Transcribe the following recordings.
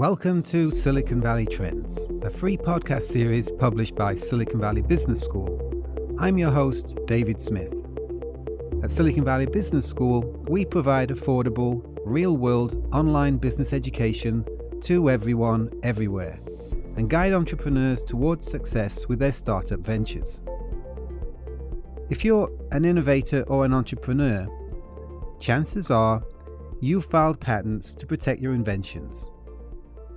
Welcome to Silicon Valley Trends, a free podcast series published by Silicon Valley Business School. I'm your host, David Smith. At Silicon Valley Business School, we provide affordable, real world online business education to everyone, everywhere, and guide entrepreneurs towards success with their startup ventures. If you're an innovator or an entrepreneur, chances are you filed patents to protect your inventions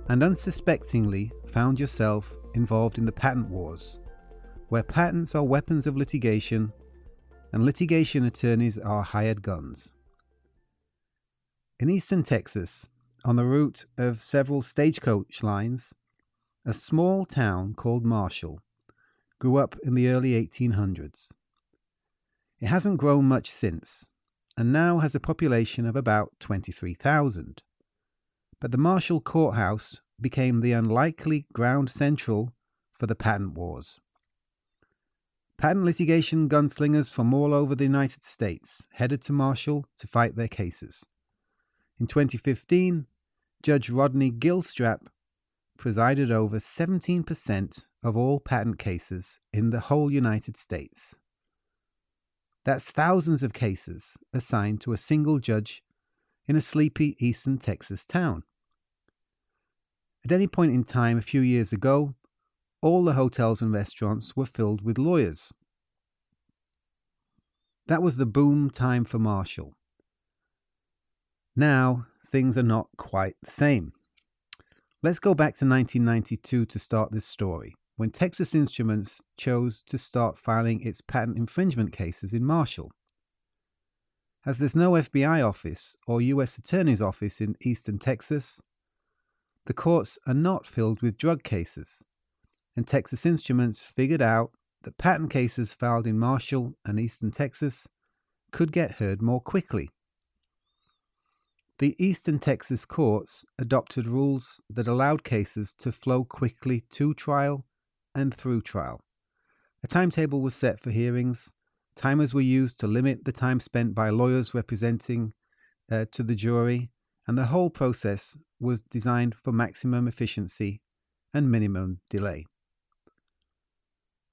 and unsuspectingly found yourself involved in the patent wars, where patents are weapons of litigation and litigation attorneys are hired guns. In eastern Texas, on the route of several stagecoach lines, a small town called Marshall grew up in the early 1800s. It hasn't grown much since, and now has a population of about 23,000. But the Marshall Courthouse became the unlikely ground central for the patent wars. Patent litigation gunslingers from all over the United States headed to Marshall to fight their cases. In 2015, Judge Rodney Gilstrap presided over 17% of all patent cases in the whole United States. That's thousands of cases assigned to a single judge in a sleepy eastern Texas town. At any point in time a few years ago, all the hotels and restaurants were filled with lawyers. That was the boom time for Marshall. Now, things are not quite the same. Let's go back to 1992 to start this story, when Texas Instruments chose to start filing its patent infringement cases in Marshall. As there's no FBI office or U.S. Attorney's office in eastern Texas, the courts are not filled with drug cases and Texas Instruments figured out that patent cases filed in Marshall and Eastern Texas could get heard more quickly. The Eastern Texas courts adopted rules that allowed cases to flow quickly to trial and through trial. A timetable was set for hearings. Timers were used to limit the time spent by lawyers representing uh, to the jury, and the whole process was designed for maximum efficiency and minimum delay.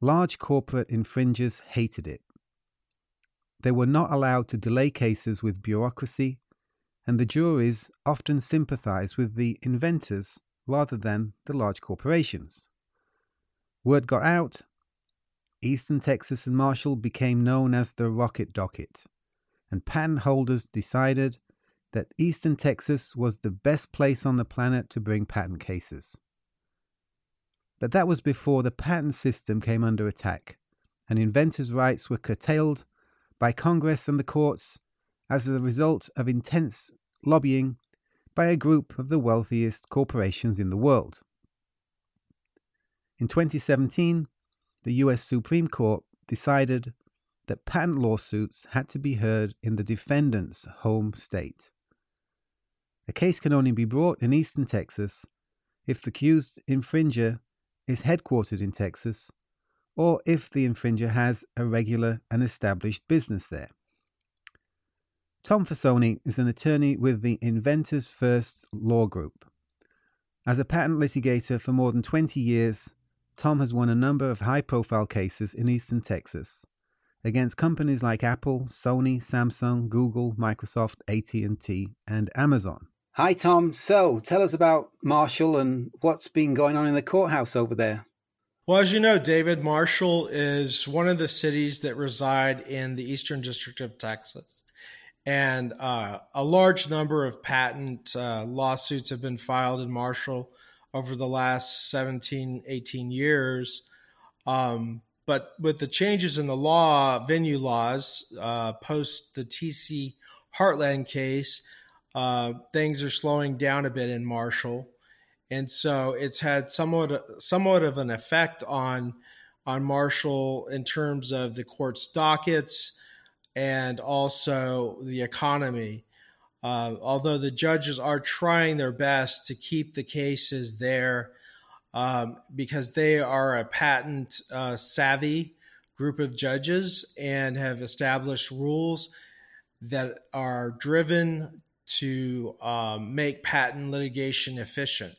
Large corporate infringers hated it. They were not allowed to delay cases with bureaucracy, and the juries often sympathized with the inventors rather than the large corporations. Word got out. Eastern Texas and Marshall became known as the Rocket Docket, and patent holders decided that Eastern Texas was the best place on the planet to bring patent cases. But that was before the patent system came under attack, and inventors' rights were curtailed by Congress and the courts as a result of intense lobbying by a group of the wealthiest corporations in the world. In 2017, the US Supreme Court decided that patent lawsuits had to be heard in the defendant's home state. A case can only be brought in eastern Texas if the accused infringer is headquartered in Texas, or if the infringer has a regular and established business there. Tom Fasone is an attorney with the Inventors First Law Group. As a patent litigator for more than 20 years, Tom has won a number of high profile cases in eastern Texas against companies like Apple, Sony, Samsung, Google, Microsoft, AT&T, and Amazon. Hi, Tom. So, tell us about Marshall and what's been going on in the courthouse over there. Well, as you know, David, Marshall is one of the cities that reside in the Eastern District of Texas. And uh, a large number of patent uh, lawsuits have been filed in Marshall over the last 17, 18 years. Um, but with the changes in the law, venue laws, uh, post the TC Heartland case, uh, things are slowing down a bit in Marshall. and so it's had somewhat somewhat of an effect on on Marshall in terms of the court's dockets and also the economy. Uh, although the judges are trying their best to keep the cases there um, because they are a patent uh, savvy group of judges and have established rules that are driven to um, make patent litigation efficient.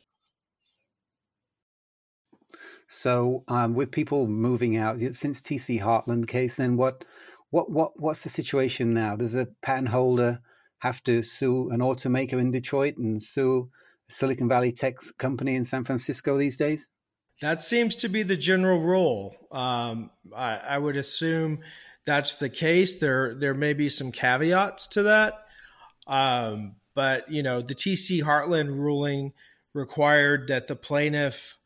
So, um, with people moving out since TC Heartland case, then what, what, what, what's the situation now? Does a patent holder have to sue an automaker in Detroit and sue Silicon Valley tech company in San Francisco these days? That seems to be the general rule. Um, I, I, would assume that's the case. There, there may be some caveats to that, um, but you know, the TC Heartland ruling required that the plaintiff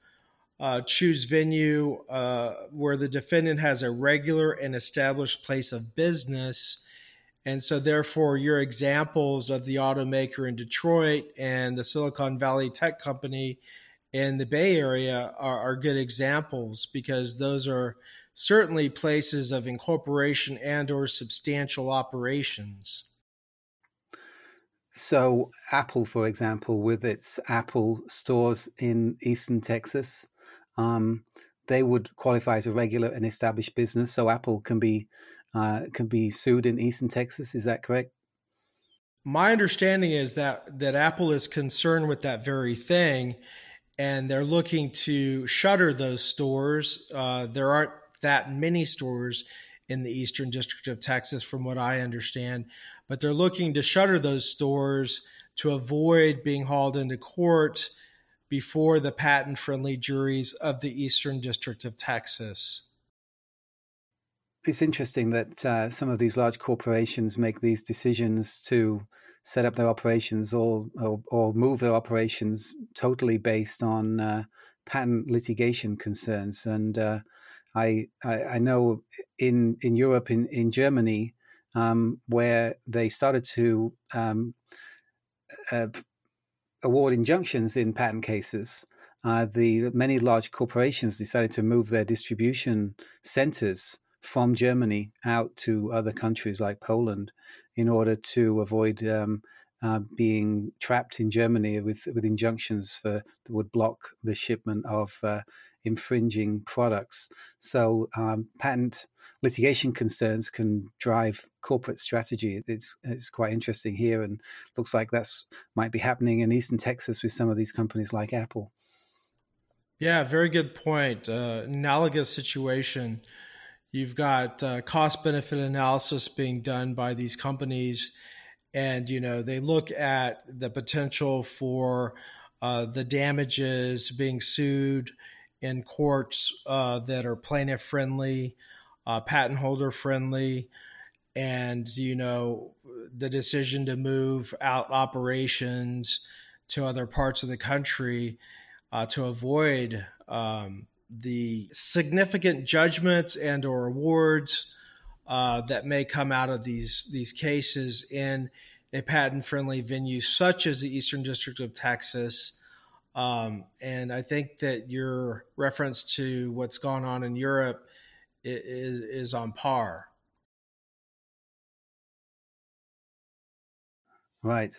uh, choose venue uh, where the defendant has a regular and established place of business. And so, therefore, your examples of the automaker in Detroit and the Silicon Valley tech company in the Bay Area are, are good examples because those are certainly places of incorporation and or substantial operations. So, Apple, for example, with its Apple stores in Eastern Texas, um, they would qualify as a regular and established business. So Apple can be uh, can be sued in Eastern Texas. Is that correct? My understanding is that that Apple is concerned with that very thing, and they're looking to shutter those stores. Uh, there aren't that many stores in the Eastern District of Texas, from what I understand, but they're looking to shutter those stores to avoid being hauled into court before the patent friendly juries of the Eastern District of Texas. It's interesting that uh, some of these large corporations make these decisions to set up their operations or, or, or move their operations totally based on uh, patent litigation concerns. And uh, I, I, I know in in Europe, in in Germany, um, where they started to um, uh, award injunctions in patent cases, uh, the many large corporations decided to move their distribution centers from Germany out to other countries like Poland in order to avoid um, uh, being trapped in Germany with with injunctions for that would block the shipment of uh, infringing products. So um, patent litigation concerns can drive corporate strategy. It's it's quite interesting here, and looks like that's might be happening in Eastern Texas with some of these companies like Apple. Yeah, very good point. Uh, analogous situation. You've got uh, cost benefit analysis being done by these companies, and you know they look at the potential for uh, the damages being sued in courts uh, that are plaintiff friendly, uh, patent holder friendly, and you know the decision to move out operations to other parts of the country uh, to avoid um, the significant judgments and or awards uh, that may come out of these these cases in a patent friendly venue such as the Eastern District of Texas um, and I think that your reference to what's gone on in Europe is is on par. Right.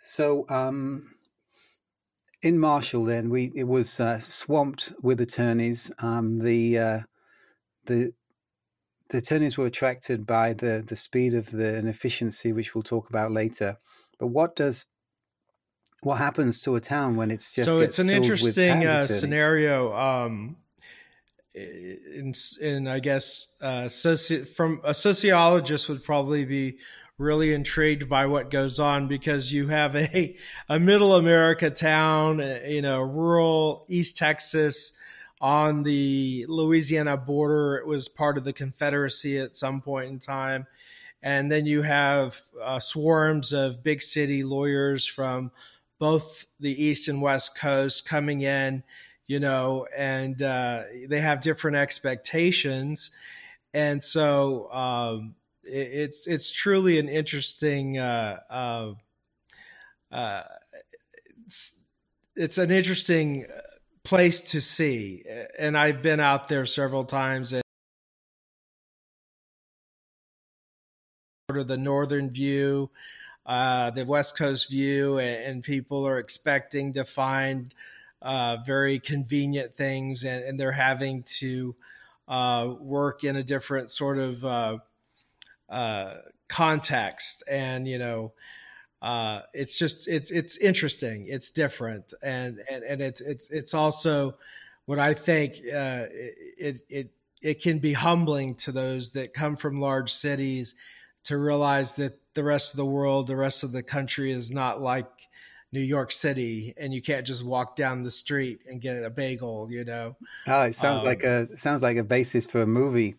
So um, in Marshall, then we it was uh, swamped with attorneys. Um, the uh, the the attorneys were attracted by the the speed of the and efficiency, which we'll talk about later. But what does what happens to a town when it's just so it's an interesting uh, scenario um, in, in i guess uh, soci- from a sociologist would probably be really intrigued by what goes on because you have a, a middle america town uh, you know rural east texas on the louisiana border it was part of the confederacy at some point in time and then you have uh, swarms of big city lawyers from both the East and West Coast coming in, you know, and uh, they have different expectations. And so um, it's it's truly an interesting uh, uh, uh it's an interesting place to see, and I've been out there several times. And sort of the northern view, uh, the West Coast view, and, and, people are expecting to find uh, very convenient things, and, and they're having to uh, work in a different sort of uh, uh, context, and you know. Uh, it's just it's it's interesting. It's different, and and and it's it's it's also what I think it it it can be humbling to those that come from large cities to realize that the rest of the world, the rest of the country is not like New York City, and you can't just walk down the street and get a bagel. You know. Oh, it sounds um, like a sounds like a basis for a movie.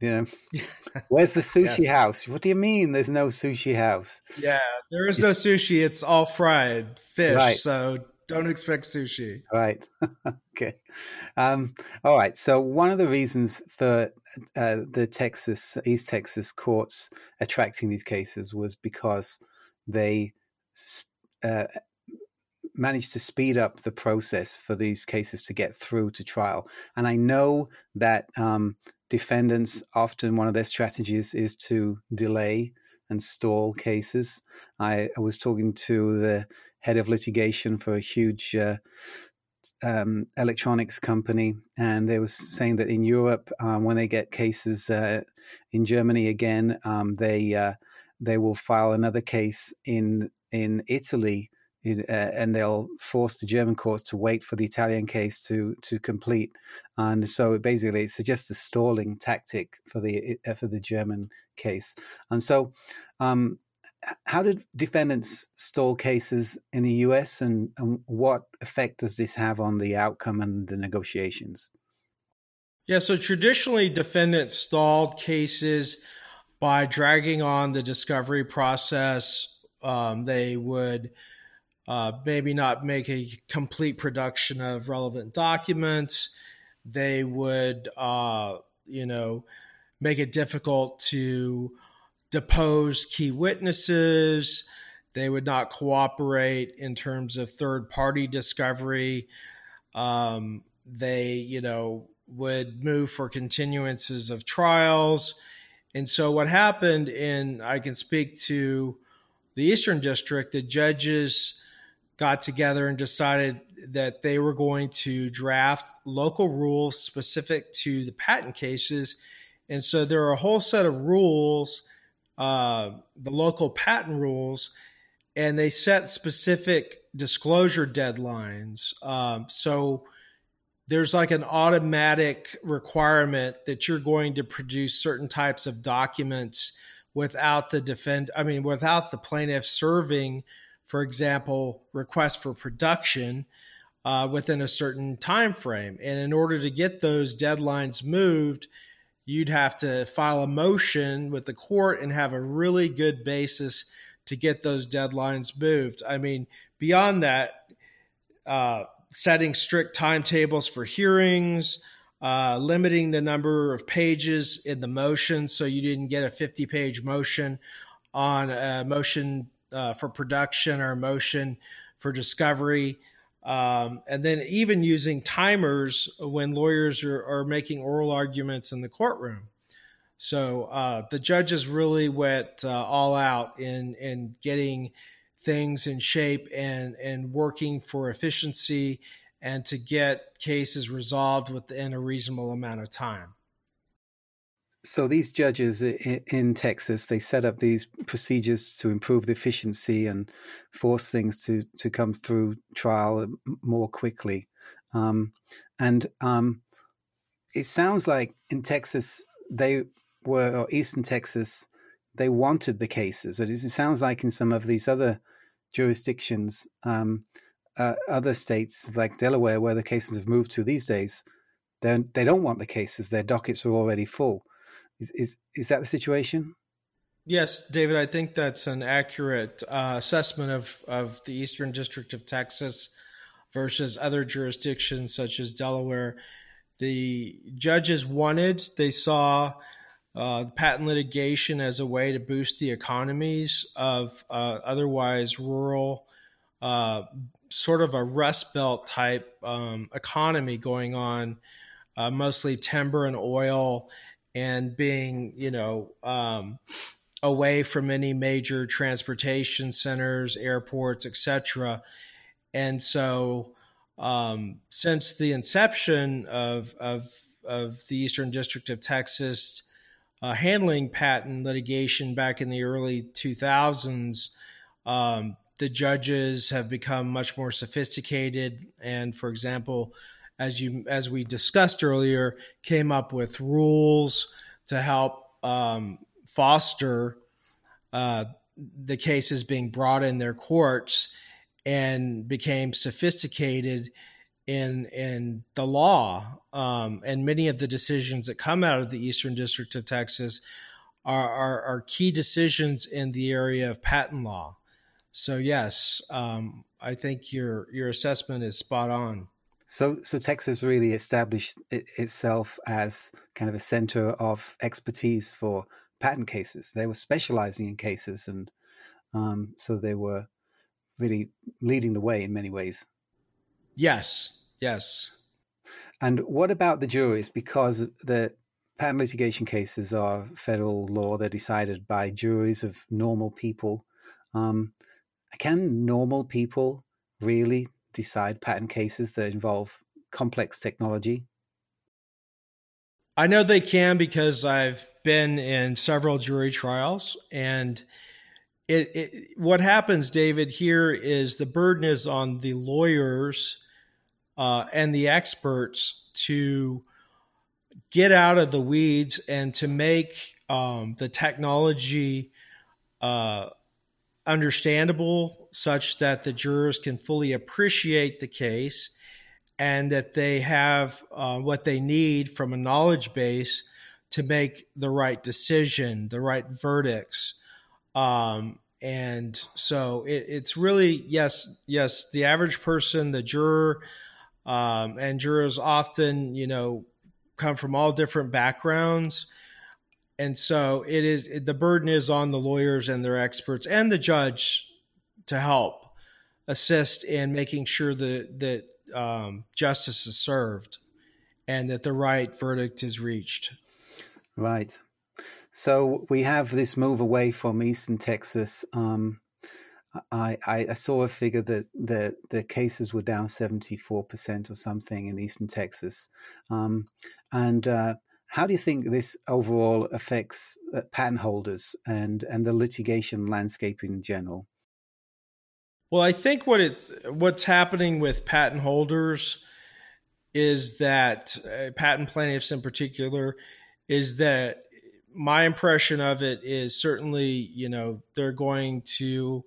You know, where's the sushi yes. house? What do you mean? There's no sushi house? Yeah, there is no sushi. It's all fried fish. Right. So don't expect sushi. Right. okay. Um, all right. So one of the reasons for uh, the Texas East Texas courts attracting these cases was because they uh, managed to speed up the process for these cases to get through to trial. And I know that um, defendants often one of their strategies is to delay and stall cases. I, I was talking to the head of litigation for a huge uh, um, electronics company, and they were saying that in Europe, um, when they get cases uh, in Germany again, um, they uh, they will file another case in in Italy. Uh, and they'll force the German courts to wait for the Italian case to to complete, and so it basically it's just a stalling tactic for the uh, for the German case. And so, um, how did defendants stall cases in the US and, and, what effect does this have on the outcome and the negotiations? Yeah, so traditionally, defendants stalled cases by dragging on the discovery process. Um, they would uh, maybe not make a complete production of relevant documents. They would, uh, you know, make it difficult to depose key witnesses. They would not cooperate in terms of third party discovery. Um, they, you know, would move for continuances of trials. And so, what happened in, I can speak to the Eastern District, the judges got together and decided that they were going to draft local rules specific to the patent cases. And so, there are a whole set of rules uh, the local patent rules, and they set specific disclosure deadlines. Um, so there's like an automatic requirement that you're going to produce certain types of documents without the defend I mean without the plaintiff serving for example request for production uh, within a certain time frame and in order to get those deadlines moved you'd have to file a motion with the court and have a really good basis to get those deadlines moved. I mean, beyond that, uh, setting strict timetables for hearings, uh, limiting the number of pages in the motion so you didn't get a 50 page motion on a motion uh, for production or motion for discovery. Um, and then even using timers when lawyers are, are, making oral arguments in the courtroom. So uh, the judges really went uh, all out in in getting things in shape and and working for efficiency and to get cases resolved within a reasonable amount of time so these judges in Texas, they set up these procedures to improve the efficiency and force things to to come through trial more quickly. Um, and um, it sounds like in Texas they were, or Eastern Texas, they wanted the cases. It, sounds like in some of these other jurisdictions, um, uh, other states like Delaware, where the cases have moved to these days, they they don't want the cases. Their dockets are already full. Is, is, is that the situation? Yes, David, I think that's an accurate uh, assessment of, of the Eastern District of Texas versus other jurisdictions such as Delaware. The judges wanted, they saw uh, patent litigation as a way to boost the economies of uh, otherwise rural uh, sort of a rust belt type um, economy going on, uh, mostly timber and oil, and being you know um, away from any major transportation centers, airports, etc. And so, um, since the inception of, of of the Eastern District of Texas uh, handling patent litigation back in the early 2000s, um, the judges have become much more sophisticated. And for example, as you as we discussed earlier, came up with rules to help um, foster uh, the cases being brought in their courts and became sophisticated in in the law. Um, and many of the decisions that come out of the Eastern District of Texas are, are, are key decisions in the area of patent law. So yes, um, I think your your assessment is spot on. So, so Texas really established it, itself as kind of a center of expertise for patent cases. They were specializing in cases, and um, so they were really leading the way in many ways. Yes, yes. And what about the juries? Because the patent litigation cases are federal law; they're decided by juries of normal people. Um, can normal people really decide patent cases that involve complex technology? I know they can because I've been in several jury trials and it, it, what happens david here is the burden is on the lawyers uh, and the experts to get out of the weeds and to make um, the technology uh, understandable such that the jurors can fully appreciate the case and that they have uh, what they need from a knowledge base to make the right decision, the right verdicts. Um, and so it, it's really yes, yes. The average person, the juror, um, and jurors often, you know, come from all different backgrounds, and so it is. The burden is on the lawyers and their experts and the judge to help assist in making sure that that um, justice is served and that the right verdict is reached. Right. So we have this move away from Eastern Texas. Um, I, I, saw a figure that the, the cases were down 74% or something in Eastern Texas. Um, and uh, how do you think this overall affects uh, patent holders and, and the litigation landscape in general? Well, I think what it's what's happening with patent holders is that uh, patent plaintiffs in particular is that my impression of it is certainly, you know, they're going to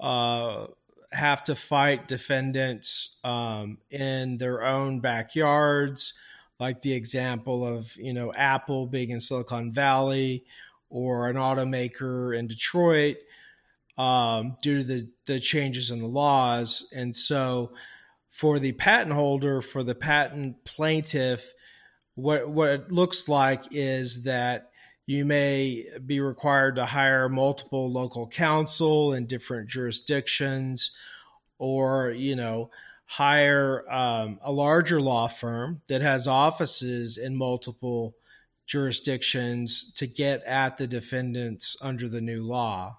uh, have to fight defendants um, in their own backyards, like the example of, you know, Apple being in Silicon Valley or an automaker in Detroit um, due to the, the changes in the laws. And so, for the patent holder, for the patent plaintiff, what what it looks like is that you may be required to hire multiple local counsel in different jurisdictions, or you know hire um, a larger law firm that has offices in multiple jurisdictions to get at the defendants under the new law.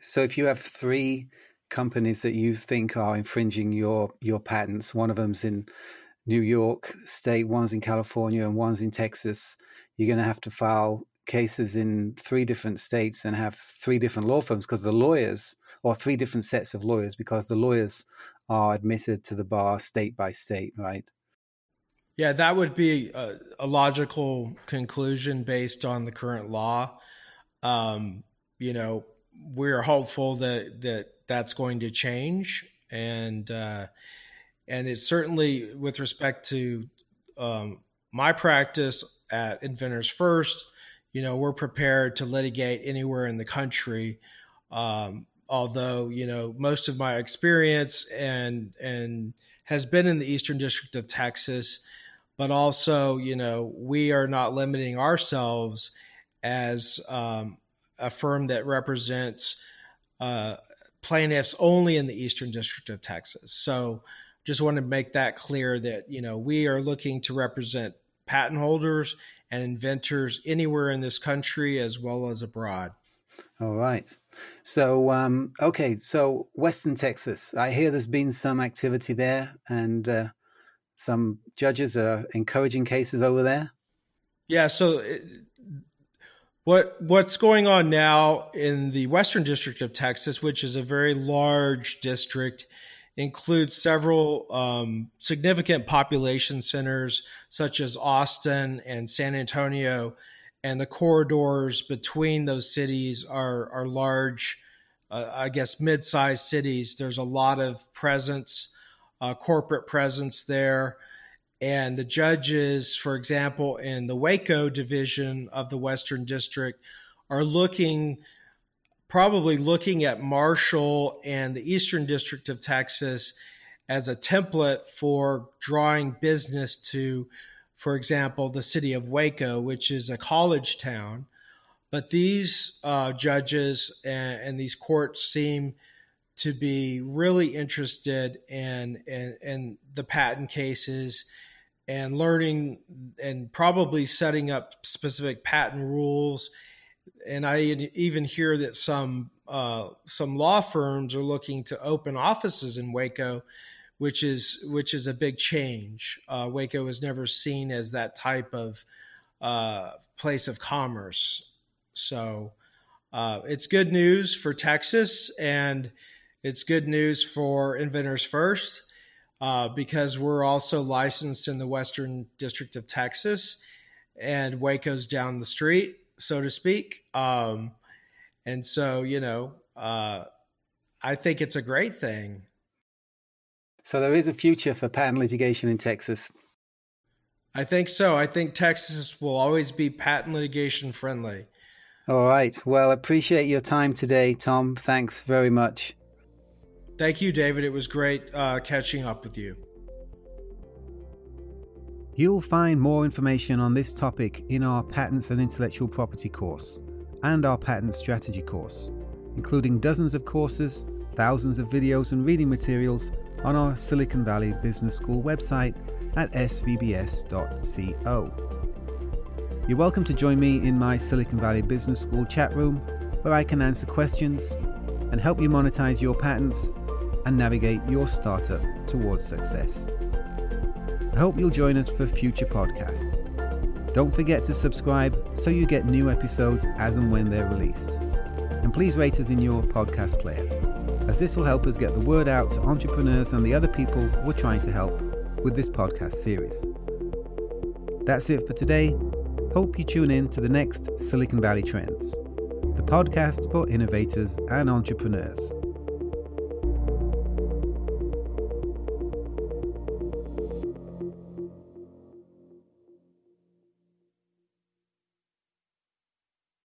So if you have three companies that you think are infringing your your patents, one of them's in New York State, one's in California, and one's in Texas, you're going to have to file cases in three different states and have three different law firms because the lawyers, or three different sets of lawyers, because the lawyers are admitted to the bar state by state, right? Yeah, that would be a, a logical conclusion based on the current law. Um, you know, we're hopeful that that that's going to change, and uh, and it's certainly with respect to um, my practice at Inventors First. You know, we're prepared to litigate anywhere in the country. Um, although you know most of my experience and and has been in the Eastern District of Texas, but also you know we are not limiting ourselves as um, a firm that represents uh, plaintiffs only in the Eastern District of Texas. So just want to make that clear that you know we are looking to represent patent holders and inventors anywhere in this country as well as abroad. All right. So, um, okay. So, Western Texas, I hear there's been some activity there and uh, some judges are encouraging cases over there. Yeah. So, it, what what's going on now in the Western District of Texas, which is a very large district, includes several um, significant population centers such as Austin and San Antonio and the corridors between those cities are are large, uh, I guess mid-sized cities. There's a lot of presence, uh, corporate presence there, and the judges, for example, in the Waco division of the Western District, are looking probably looking at Marshall and the Eastern District of Texas as a template for drawing business to for example, the city of Waco, which is a college town. But these uh, judges and, and, these courts seem to be really interested in, in, in the patent cases and learning and probably setting up specific patent rules. And I even hear that some uh, some law firms are looking to open offices in Waco which is which is a big change. Uh, Waco was never seen as that type of uh, place of commerce, so uh, it's good news for Texas, and it's good news for Inventors First uh, because we're also licensed in the Western District of Texas, and Waco's down the street, so to speak. Um, and so, you know, uh, I think it's a great thing so there is a future for patent litigation in Texas. I think so. I think Texas will always be patent litigation friendly. All right. Well, appreciate your time today, Tom. Thanks very much. Thank you, David. It was great uh, catching up with you. You'll find more information on this topic in our Patents and Intellectual Property course and our Patent Strategy course, including dozens of courses, thousands of videos and reading materials on our Silicon Valley Business School website at svbs.co. You're welcome to join me in my Silicon Valley Business School chat room where I can answer questions and help you monetize your patents and navigate your startup towards success. I hope you'll join us for future podcasts. Don't forget to subscribe so you get new episodes as and when they're released. And please rate us in your podcast player as this will help us get the word out to entrepreneurs and the other people we're trying to help with this podcast series. That's it for today. Hope you tune in to the next Silicon Valley Trends, the podcast for innovators and entrepreneurs.